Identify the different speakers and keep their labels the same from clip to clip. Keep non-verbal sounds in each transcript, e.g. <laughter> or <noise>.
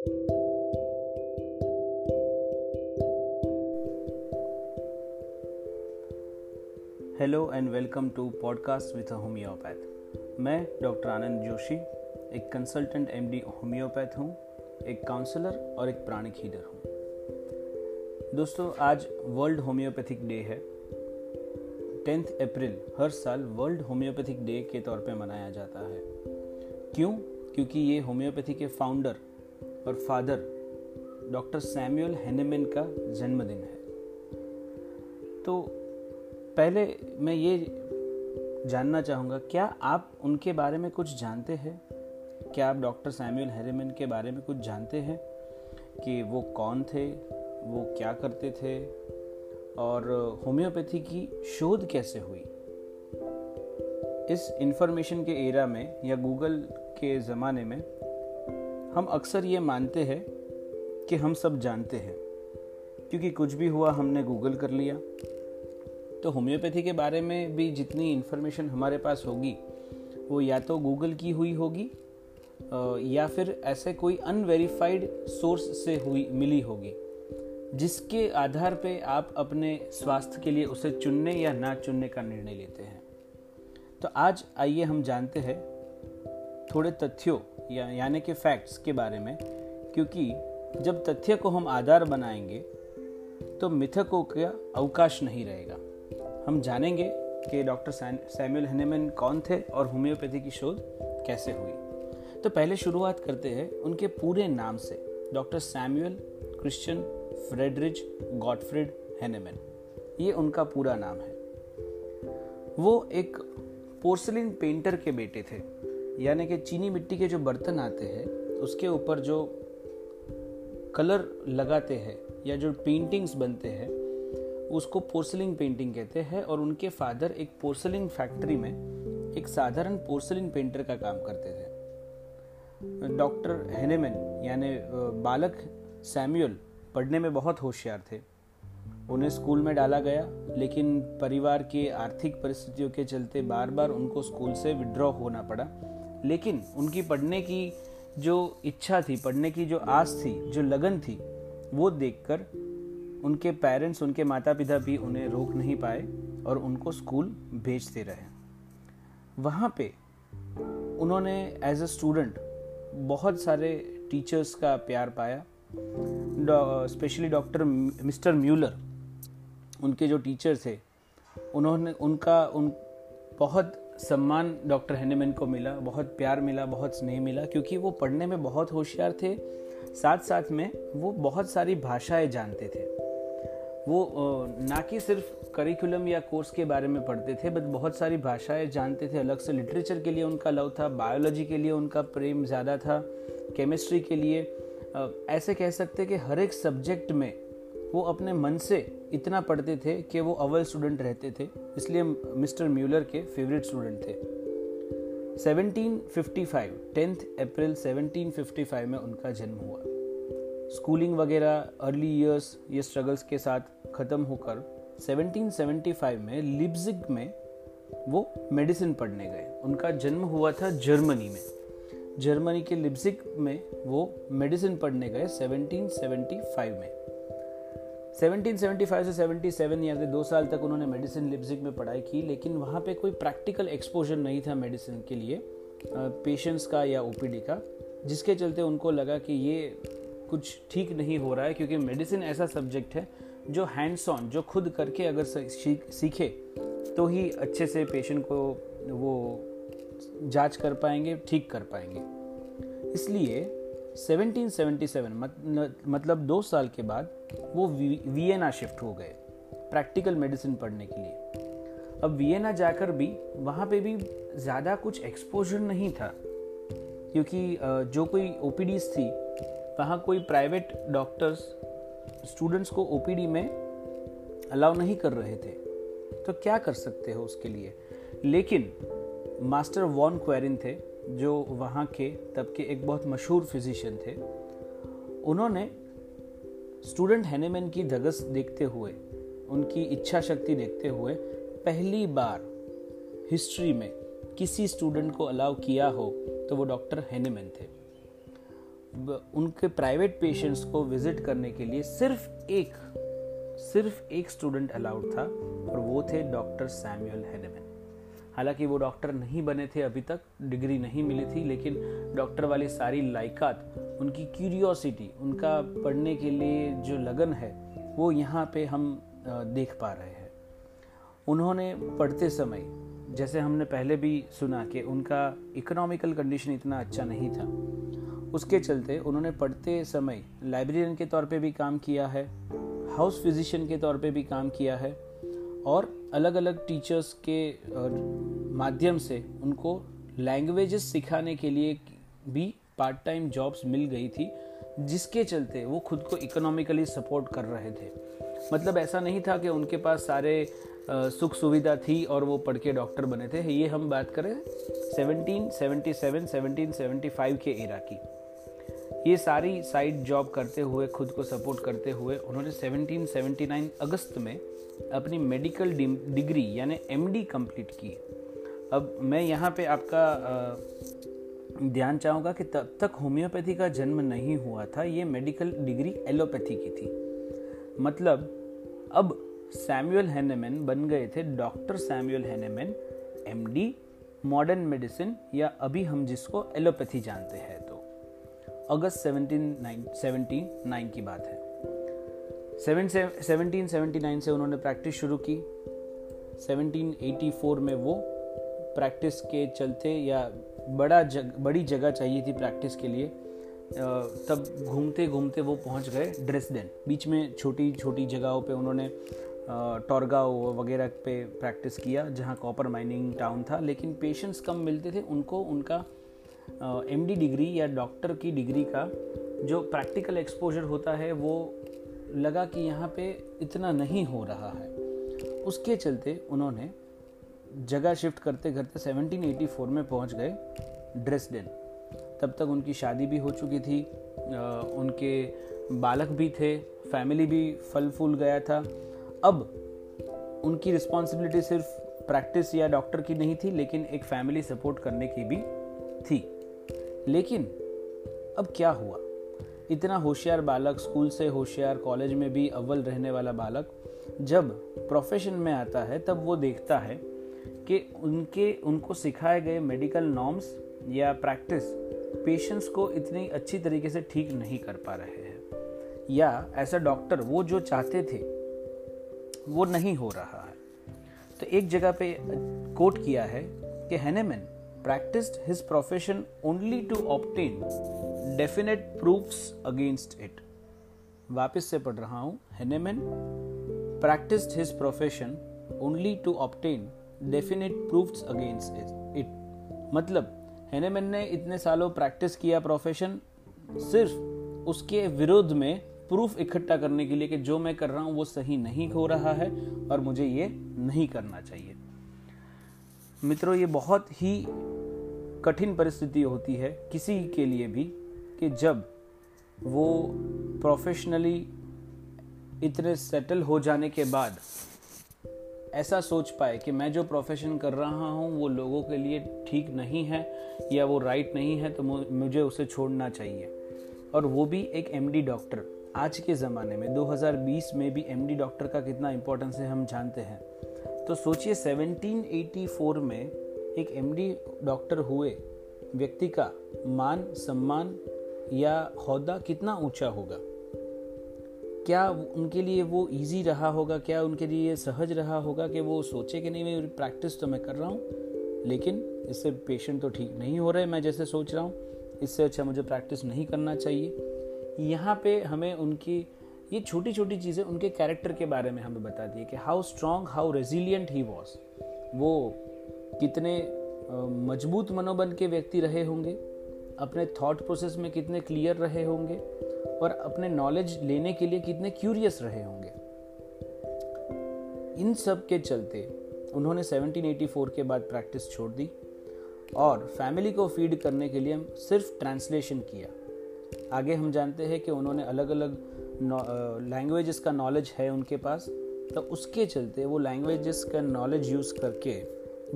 Speaker 1: Hello and welcome to podcast with homeopath मैं doctor Anand Joshi, एक consultant MD homeopath हूँ, एक काउंसलर और एक प्राणिक हीलर हूँ। दोस्तों, आज वर्ल्ड होम्योपैथिक डे है। टेंथ अप्रैल, हर साल वर्ल्ड होम्योपैथिक डे के तौर पे मनाया जाता है। क्यों? क्योंकि ये होम्योपैथी के फाउंडर और फादर, डॉक्टर सैमुअल हेनेमेन का जन्मदिन है। तो पहले मैं ये जानना चाहूँगा, क्या आप उनके बारे में कुछ जानते हैं? क्या आप डॉक्टर सैमुअल हेरेमन के बारे में कुछ जानते हैं कि वो कौन थे, वो क्या करते थे, और होम्योपैथी की शोध कैसे हुई? इस इंफॉर्मेशन के एरा में या गूगल के ज़माने में हम अक्सर ये मानते हैं कि हम सब जानते हैं, क्योंकि कुछ भी हुआ हमने गूगल कर लिया। तो होम्योपैथी के बारे में भी जितनी इन्फॉर्मेशन हमारे पास होगी, वो या तो गूगल की हुई होगी या फिर ऐसे कोई अनवेरीफाइड सोर्स से हुई, मिली होगी, जिसके आधार पे आप अपने स्वास्थ्य के लिए उसे चुनने या ना चुनने का निर्णय लेते हैं। तो आज आइए हम जानते हैं थोड़े तथ्यों, या, यानी कि फैक्ट्स के बारे में, क्योंकि जब तथ्य को हम आधार बनाएँगे तो मिथकों का अवकाश नहीं रहेगा। हम जानेंगे कि डॉक्टर सैमुअल हेनेमन कौन थे और होम्योपैथी की शोध कैसे हुई। तो पहले शुरुआत करते हैं उनके पूरे नाम से। Doctor Samuel Christian Friedrich Gottfried Hahnemann. ये उनका पूरा नाम है। वो एक पोर्सलिन पेंटर के बेटे थे। यानी कि चीनी मिट्टी के जो बर्तन आते हैं, उसके ऊपर जो कलर लगाते हैं या जो पेंटिंग्स बनते हैं, उसको पोर्सलिन पेंटिंग कहते हैं और उनके फादर एक पोर्सलिन फैक्ट्री में एक साधारण पोर्सलिन पेंटर का काम करते थे। डॉक्टर हेनेमन यानी बालक सैम्यूल पढ़ने में बहुत होशियार थे। उन्हें स्कूल में डाला गया, लेकिन परिवार की आर्थिक परिस्थितियों के चलते बार बार उनको स्कूल से विड्रॉ होना पड़ा। लेकिन उनकी पढ़ने की जो इच्छा थी, पढ़ने की जो आस थी, जो लगन थी, वो देखकर उनके पेरेंट्स उनके माता पिता भी उन्हें रोक नहीं पाए और उनको स्कूल भेजते रहे। वहाँ पे उन्होंने एज अ स्टूडेंट बहुत सारे टीचर्स का प्यार पाया। स्पेशली डॉक्टर मिस्टर म्यूलर, उनके जो टीचर थे, उन्होंने, उनका, उन, बहुत सम्मान डॉक्टर हेनेमैन को मिला, बहुत प्यार मिला, बहुत स्नेह मिला, क्योंकि वो पढ़ने में बहुत होशियार थे। साथ साथ में वो बहुत सारी भाषाएँ जानते थे। वो ना कि सिर्फ़ करिकुलम या कोर्स के बारे में पढ़ते थे बट बहुत सारी भाषाएँ जानते थे। अलग से लिटरेचर के लिए उनका लव था बायोलॉजी के लिए उनका प्रेम ज़्यादा था केमिस्ट्री के लिए। ऐसे कह सकते कि हर एक सब्जेक्ट में वो अपने मन से इतना पढ़ते थे कि वो अव्वल स्टूडेंट रहते थे, इसलिए मिस्टर म्यूलर के फेवरेट स्टूडेंट थे। 1755 टेंथ अप्रैल 1755 में उनका जन्म हुआ। स्कूलिंग वगैरह अर्ली ईयर्स ये स्ट्रगल्स के साथ ख़त्म होकर 1775 में लिप्जिग में वो मेडिसिन पढ़ने गए। उनका जन्म हुआ था जर्मनी में। जर्मनी के लिप्जिग में वो मेडिसिन पढ़ने गए 1775 में। 1775 से 77 यानी दो साल तक उन्होंने मेडिसिन लिप्जिग में पढ़ाई की लेकिन वहाँ पे कोई प्रैक्टिकल एक्सपोजर नहीं था मेडिसिन के लिए पेशेंट्स का या ओपीडी का जिसके चलते उनको लगा कि ये कुछ ठीक नहीं हो रहा है क्योंकि मेडिसिन ऐसा सब्जेक्ट है जो हैंड्स ऑन जो खुद करके अगर सीखे तो ही अच्छे से पेशेंट को वो जाँच कर पाएँगे ठीक कर पाएँगे। इसलिए 1777 मत, मतलब दो साल के बाद वो वियना शिफ्ट हो गए प्रैक्टिकल मेडिसिन पढ़ने के लिए। अब वियना जाकर भी वहाँ पे भी ज़्यादा कुछ एक्सपोजर नहीं था, क्योंकि जो कोई ओपीडीज थी, वहाँ कोई प्राइवेट डॉक्टर्स स्टूडेंट्स को ओपीडी में अलाउ नहीं कर रहे थे। तो क्या कर सकते हो उसके लिए? लेकिन मास्टर वॉन क्वेरिन थे, जो वहाँ के, तब के एक बहुत मशहूर फिजिशियन थे, उन्होंने स्टूडेंट हैनेमैन की धगस देखते हुए, उनकी इच्छा शक्ति देखते हुए, पहली बार हिस्ट्री में किसी स्टूडेंट को अलाउ किया हो तो वो डॉक्टर हैनेमैन थे। उनके प्राइवेट पेशेंट्स को विज़िट करने के लिए सिर्फ़ एक सिर्फ़ एक स्टूडेंट अलाउड था, और वो थे डॉक्टर सैमुअल हेनेमन। हालाँकि वो डॉक्टर नहीं बने थे अभी तक, डिग्री नहीं मिली थी, लेकिन डॉक्टर वाली सारी लायकात उनकी क्यूरियोसिटी उनका पढ़ने के लिए जो लगन है, वो यहाँ पे हम देख पा रहे हैं। उन्होंने पढ़ते समय, जैसे हमने पहले भी सुना कि उनका इकोनॉमिकल कंडीशन इतना अच्छा नहीं था, उसके चलते उन्होंने पढ़ते समय लाइब्रेरियन के तौर पे भी काम किया है हाउस फिजिशियन के तौर पे भी काम किया है और अलग अलग टीचर्स के माध्यम से उनको लैंग्वेजेस सिखाने के लिए भी पार्ट टाइम जॉब्स मिल गई थी, जिसके चलते वो खुद को इकोनॉमिकली सपोर्ट कर रहे थे। मतलब ऐसा नहीं था कि उनके पास सारे सुख सुविधा थी और वो पढ़ के डॉक्टर बने थे। ये हम बात करें 1777 1775 के एरा की। ये सारी साइड जॉब करते हुए, खुद को सपोर्ट करते हुए उन्होंने 1779 अगस्त में अपनी मेडिकल डिग्री यानी एमडी कंप्लीट की। अब मैं यहाँ पे आपका ध्यान चाहूँगा कि तब तक होम्योपैथी का जन्म नहीं हुआ था, ये मेडिकल डिग्री एलोपैथी की थी। मतलब अब सैमुअल हेनेमैन बन गए थे doctor Samuel Hahnemann MD modern medicine या अभी हम जिसको एलोपैथी जानते हैं तो। अगस्त 1779 की बात है। 1779 से उन्होंने प्रैक्टिस शुरू की। 1784 में वो प्रैक्टिस के चलते या बड़ा जग, बड़ी जगह चाहिए थी प्रैक्टिस के लिए तब घूमते घूमते वो पहुँच गए ड्रेसडेन बीच में छोटी छोटी जगहों पे उन्होंने टॉर्गाओ वगैरह पे प्रैक्टिस किया जहाँ कॉपर माइनिंग टाउन था लेकिन पेशेंट्स कम मिलते थे उनको उनका एमडी डिग्री या डॉक्टर की डिग्री का जो प्रैक्टिकल एक्सपोजर होता है वो लगा कि यहाँ पे इतना नहीं हो रहा है। उसके चलते उन्होंने जगह शिफ्ट करते करते 1784 में पहुँच गए ड्रेसडेन तब तक उनकी शादी भी हो चुकी थी। उनके बालक भी थे फैमिली भी फल फूल गया था। अब उनकी रिस्पॉन्सिबिलिटी सिर्फ़ प्रैक्टिस या डॉक्टर की नहीं थी, लेकिन एक फैमिली सपोर्ट करने की भी थी। लेकिन अब क्या हुआ? इतना होशियार बालक, स्कूल से होशियार, कॉलेज में भी अव्वल रहने वाला बालक जब प्रोफेशन में आता है, तब वो देखता है कि उनके, उनको सिखाए गए मेडिकल नॉर्म्स या प्रैक्टिस पेशेंट्स को इतनी अच्छी तरीके से ठीक नहीं कर पा रहे हैं। या ऐसा डॉक्टर वो जो चाहते थे, वो नहीं हो रहा है। तो एक जगह पे कोट किया है कि Hahnemann practiced his profession only to obtain definite proofs against it. वापस से पढ़ रहा हूँ Hahnemann practiced his profession only to obtain definite proofs against it. मतलब हेनेमन ने इतने सालों प्रैक्टिस किया प्रोफेशन सिर्फ़ उसके विरोध में प्रूफ इकट्ठा करने के लिए कि जो मैं कर रहा हूँ वो सही नहीं हो रहा है और मुझे ये नहीं करना चाहिए मित्रों, ये बहुत ही कठिन परिस्थिति होती है किसी के लिए भी कि जब वो प्रोफेशनली इतने सेटल हो जाने के बाद ऐसा सोच पाए कि मैं जो प्रोफेशन कर रहा हूँ, वो लोगों के लिए ठीक नहीं है या वो राइट नहीं है तो मुझे उसे छोड़ना चाहिए। और वो भी एक एमडी डॉक्टर आज के ज़माने में 2020 में भी एमडी डॉक्टर का कितना इम्पोर्टेंस है, हम जानते हैं। तो सोचिए 1784 में एक एमडी डॉक्टर हुए, व्यक्ति का मान, सम्मान या होदा कितना ऊँचा होगा? क्या उनके लिए वो इजी रहा होगा? क्या उनके लिए सहज रहा होगा कि वो सोचे कि नहीं मैं प्रैक्टिस तो मैं कर रहा हूँ, लेकिन इससे पेशेंट तो ठीक नहीं हो रहे मैं जैसे सोच रहा हूँ, इससे अच्छा मुझे प्रैक्टिस नहीं करना चाहिए। यहाँ पे हमें उनकी ये छोटी छोटी चीज़ें उनके कैरेक्टर के बारे में हमें बता दी कि how strong how resilient he was वो कितने मज़बूत मनोबल के व्यक्ति रहे होंगे, अपने थॉट प्रोसेस में कितने क्लियर रहे होंगे, और अपने नॉलेज लेने के लिए कितने क्यूरियस रहे होंगे। इन सब के चलते उन्होंने 1784 के बाद प्रैक्टिस छोड़ दी और फैमिली को फ़ीड करने के लिए सिर्फ़ ट्रांसलेशन किया। आगे हम जानते हैं कि उन्होंने अलग अलग लैंग्वेजेस का नॉलेज है उनके पास तो उसके चलते वो लैंग्वेजेस का नॉलेज यूज़ करके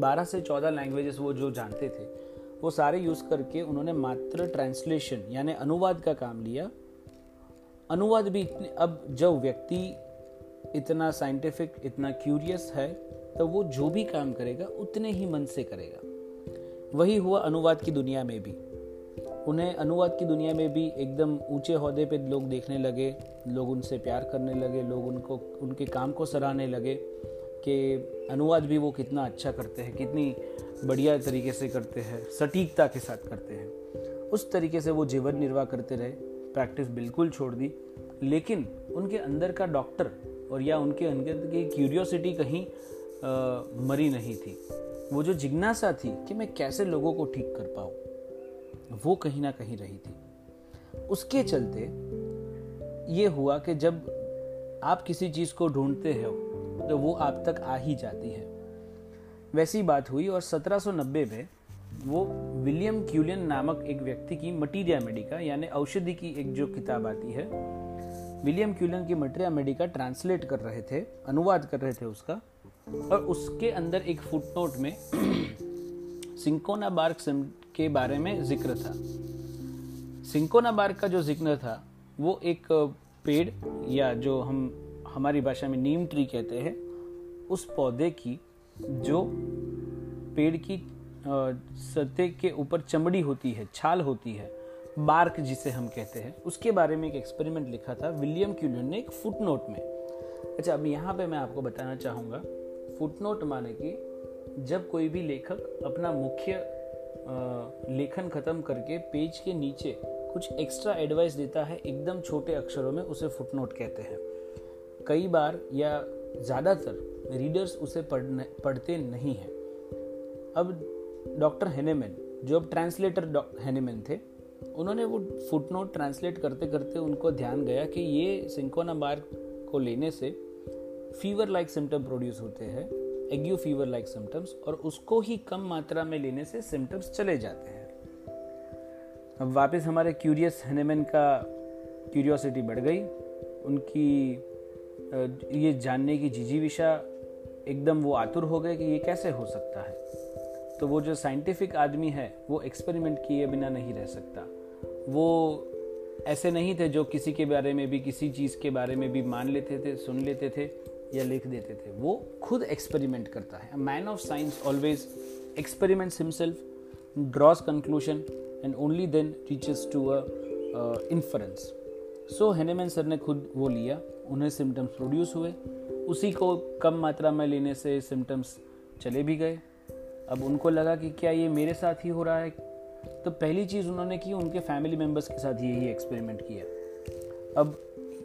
Speaker 1: 12 से 14 लैंग्वेजेस वो जो जानते थे वो सारे यूज़ करके उन्होंने मात्र ट्रांसलेशन यानी अनुवाद का काम लिया अनुवाद भी इतने अब जब व्यक्ति इतना साइंटिफिक इतना क्यूरियस है तो वो जो भी काम करेगा उतने ही मन से करेगा वही हुआ अनुवाद की दुनिया में भी उन्हें अनुवाद की दुनिया में भी एकदम ऊँचे अहदे पे लोग देखने लगे लोग उनसे प्यार करने लगे लोग उनको उनके काम को सराहने लगे कि अनुवाद भी वो कितना अच्छा करते हैं कितनी बढ़िया तरीके से करते हैं सटीकता के साथ करते हैं। उस तरीके से वो जीवन निर्वाह करते रहे प्रैक्टिस बिल्कुल छोड़ दी लेकिन उनके अंदर का डॉक्टर और या उनके अंदर की क्यूरियोसिटी कहीं आ, मरी नहीं थी। वो जो जिज्ञासा थी कि मैं कैसे लोगों को ठीक कर पाऊँ वो कहीं ना कहीं रही थी। उसके चलते ये हुआ कि जब आप किसी चीज़ को ढूंढते हो तो वो आप तक आ ही जाती है। वैसी बात हुई और 1790 में वो विलियम क्यूलियन नामक एक व्यक्ति की मटीरिया मेडिका, यानी औषधि की एक जो किताब आती है, विलियम क्यूलियन की मटीरिया मेडिका ट्रांसलेट कर रहे थे, अनुवाद कर रहे थे उसका, और उसके अंदर एक फुटनोट में <clears throat> सिंकोना बार्क के बारे में ज़िक्र था। सिंकोना बार्क का जो ज़िक्र था, वो एक पेड़ या जो हम, हमारी भाषा में नीम ट्री कहते हैं, उस पौधे की, जो पेड़ की सतह के ऊपर चमड़ी होती है, छाल होती है, बार्क जिसे हम कहते हैं, उसके बारे में एक एक्सपेरिमेंट लिखा था विलियम क्यूलियन ने एक फुटनोट में। अच्छा अब यहाँ पे मैं आपको बताना चाहूँगा फुटनोट माने कि जब कोई भी लेखक अपना मुख्य लेखन खत्म करके पेज के नीचे कुछ एक्स्ट्रा एडवाइस देता है, एकदम छोटे अक्षरों में उसे फुटनोट कहते हैं। कई बार या ज़्यादातर रीडर्स उसे पढ़ने, पढ़ते नहीं हैं। अब डॉक्टर हेनेमैन जो अब ट्रांसलेटर हेनेमैन थे, उन्होंने वो फुटनोट ट्रांसलेट करते करते उनको ध्यान गया कि ये सिंकोना बार को लेने से फीवर लाइक सिम्टम प्रोड्यूस होते हैं। एग्यू फीवर लाइक सिम्टम्स और उसको ही कम मात्रा में लेने से सिम्टम्स चले जाते हैं। अब वापस हमारे क्यूरियस हेनेमैन का क्यूरियोसिटी बढ़ गई। उनकी ये जानने की जिजीविशा एकदम वो आतुर हो गए कि ये कैसे हो सकता है। तो वो जो साइंटिफिक आदमी है, वो एक्सपेरिमेंट किए बिना नहीं रह सकता। वो ऐसे नहीं थे जो किसी के बारे में भी, किसी चीज़ के बारे में भी मान लेते थे, सुन लेते थे। या लिख देते थे, वो खुद एक्सपेरिमेंट करता है। Man of science always experiments himself draws conclusion and only then reaches to a inference so Hahnemann sir ने खुद वो लिया, उन्हें सिम्टम्स प्रोड्यूस हुए। उसी को कम मात्रा में लेने से सिम्टम्स चले भी गए। अब उनको लगा कि क्या ये मेरे साथ ही हो रहा है? तो पहली चीज़ उन्होंने की, उनके फैमिली मेंबर्स के साथ यही एक्सपेरिमेंट किया। अब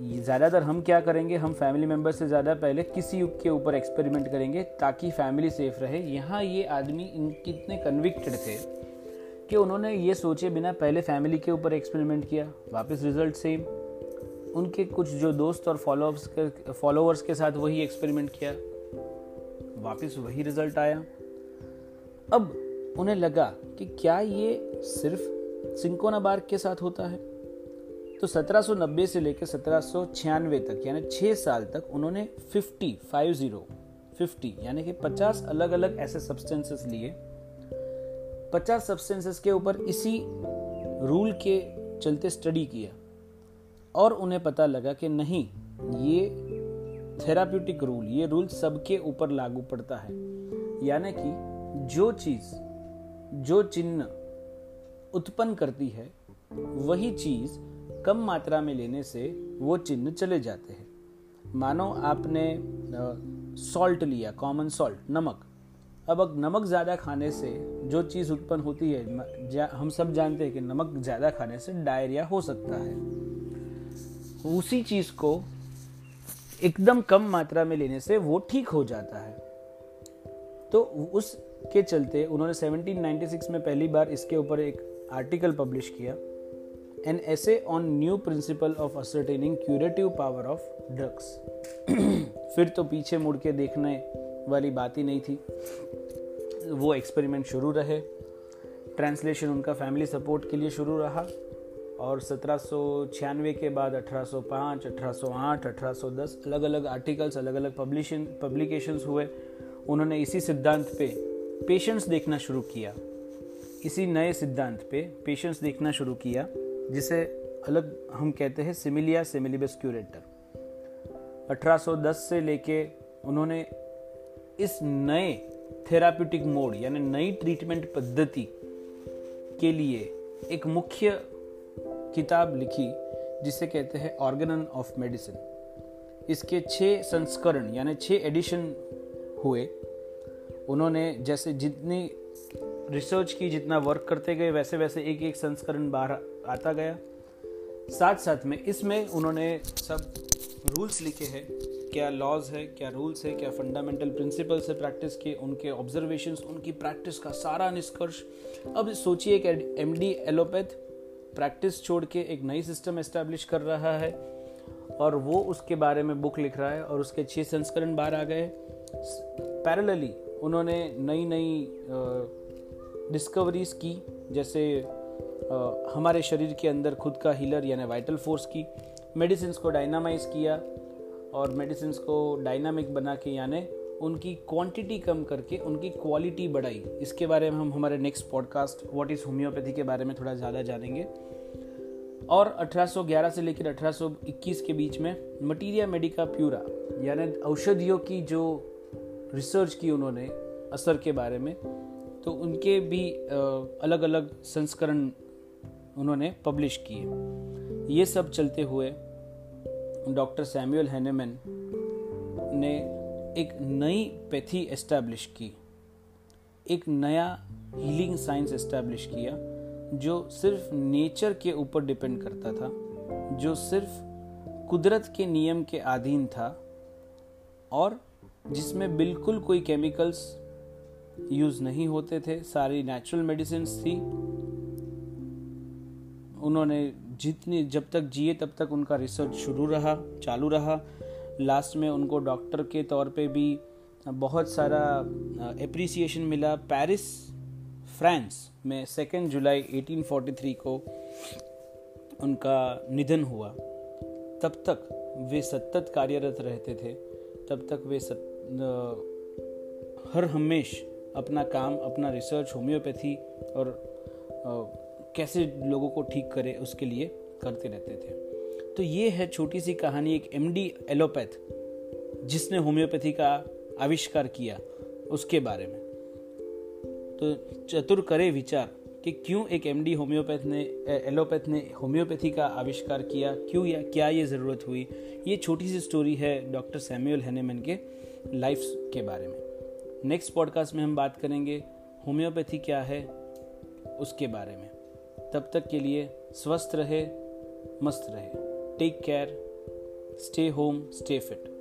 Speaker 1: ज़्यादातर हम क्या करेंगे, हम फैमिली मेंबर से ज़्यादा पहले किसी के ऊपर एक्सपेरिमेंट करेंगे ताकि फैमिली सेफ़ रहे। यहाँ ये आदमी इन कितने कन्विक्टेड थे कि उन्होंने ये सोचे बिना पहले फैमिली के ऊपर एक्सपेरिमेंट किया, वापस रिज़ल्ट सेम उनके कुछ जो दोस्त और फॉलोअर्स के फॉलोअर्स के साथ वही एक्सपेरिमेंट किया, वापस वही रिज़ल्ट आया। अब उन्हें लगा कि क्या ये सिर्फ़ सिंकोना बार्क के साथ होता है? तो 1790 से लेकर सत्रह सौ छियानवे तक, यानी छह साल तक उन्होंने 50 50 50 यानी कि 50 अलग अलग ऐसे सब्सटेंसेस लिए। 50 सब्सटेंसेस के ऊपर इसी रूल के चलते स्टडी किया। और उन्हें पता लगा कि नहीं, ये थेराप्यूटिक रूल ये रूल सबके ऊपर लागू पड़ता है। यानी कि जो चीज़, जो चिन्ह उत्पन्न करती है, वही चीज़ कम मात्रा में लेने से वो चिन्ह चले जाते हैं। मानो आपने सॉल्ट लिया कॉमन सॉल्ट नमक। अब अगर नमक ज़्यादा खाने से जो चीज़ उत्पन्न होती है हम सब जानते हैं कि नमक ज़्यादा खाने से डायरिया हो सकता है। उसी चीज़ को एकदम कम मात्रा में लेने से वो ठीक हो जाता है। तो उसके चलते उन्होंने 1796 में पहली बार इसके ऊपर एक आर्टिकल पब्लिश किया। An essay on new principle of ascertaining curative power of drugs फिर तो पीछे मुड़ के देखने वाली बात ही नहीं थी। वो एक्सपेरिमेंट शुरू रहे। ट्रांसलेशन उनका फैमिली सपोर्ट के लिए शुरू रहा और सत्रह के बाद 1805, 1808, 1810 अलग अलग आर्टिकल्स अलग अलग पब्लिशन पब्लिकेशंस हुए। उन्होंने इसी सिद्धांत पे पेशेंट्स देखना शुरू किया। इसी नए सिद्धांत पे पेशेंस देखना शुरू किया। जिसे अलग हम कहते हैं सिमिलिया सिमिलिबस क्यूरेटर। 1810 से लेके उन्होंने इस नए थेराप्यूटिक मोड, यानी नई ट्रीटमेंट पद्धति के लिए एक मुख्य किताब लिखी, जिसे कहते हैं ऑर्गेनन ऑफ़ मेडिसिन। इसके छः संस्करण, यानी छः एडिशन हुए। उन्होंने जैसे जितनी रिसर्च की, जितना वर्क करते गए वैसे वैसे एक एक संस्करण बाहर आता गया। साथ साथ में इसमें उन्होंने सब रूल्स लिखे हैं, क्या लॉज है, क्या रूल्स है, क्या फंडामेंटल प्रिंसिपल्स है प्रैक्टिस के, उनके ऑब्जर्वेशंस उनकी प्रैक्टिस का सारा निष्कर्ष। अब सोचिए कि एम डी एलोपैथ प्रैक्टिस छोड़ के एक नई सिस्टम एस्टेब्लिश कर रहा है और वो उसके बारे में बुक लिख रहा है और उसके छः संस्करण बाहर आ गए पैरेलली उन्होंने नई नई डिस्कवरीज की, जैसे हमारे शरीर के अंदर खुद का हीलर यानी वाइटल फोर्स की मेडिसिन को डायनामाइज किया और मेडिसिन को डायनामिक बना के यानी उनकी क्वांटिटी कम करके उनकी क्वालिटी बढ़ाई। इसके बारे में हम हमारे next podcast what is homeopathy के बारे में थोड़ा ज़्यादा जानेंगे। और 1811 से लेकर 1821 के बीच में मटीरिया मेडिका प्यूरा यानी औषधियों की जो रिसर्च की उन्होंने असर के बारे में तो उनके भी अलग अलग संस्करण उन्होंने पब्लिश किए। ये सब चलते हुए डॉक्टर सैमुअल हैनेमैन ने एक नई पैथी एस्टैब्लिश की। एक नया हीलिंग साइंस एस्टैब्लिश किया, जो सिर्फ़ नेचर के ऊपर डिपेंड करता था, जो सिर्फ़ कुदरत के नियम के अधीन था, और जिसमें बिल्कुल कोई केमिकल्स यूज़ नहीं होते थे, सारी नेचुरल मेडिसिन थी उन्होंने जितनी जब तक जिए तब तक उनका रिसर्च शुरू रहा चालू रहा। लास्ट में उनको डॉक्टर के तौर पे भी बहुत सारा एप्रिसिएशन मिला। पेरिस फ्रांस में सेकेंड जुलाई 1843 को उनका निधन हुआ। तब तक वे सतत कार्यरत रहते थे। तब तक वे सत, हर हमेश अपना काम अपना रिसर्च होम्योपैथी और कैसे लोगों को ठीक करे, उसके लिए करते रहते थे। तो ये है छोटी सी कहानी, एक एम डी एलोपैथ, जिसने होम्योपैथी का आविष्कार किया उसके बारे में। तो चतुर करे विचार कि क्यों एक एमडी होम्योपैथ ने एलोपैथ ने होम्योपैथी का आविष्कार किया, क्यों या क्या ये ज़रूरत हुई? ये छोटी सी स्टोरी है डॉक्टर सैमुअल हैनेमन के लाइफ के बारे में। नेक्स्ट पॉडकास्ट में हम बात करेंगे होम्योपैथी क्या है उसके बारे में। तब तक के लिए स्वस्थ रहे मस्त रहे। Take care stay home stay fit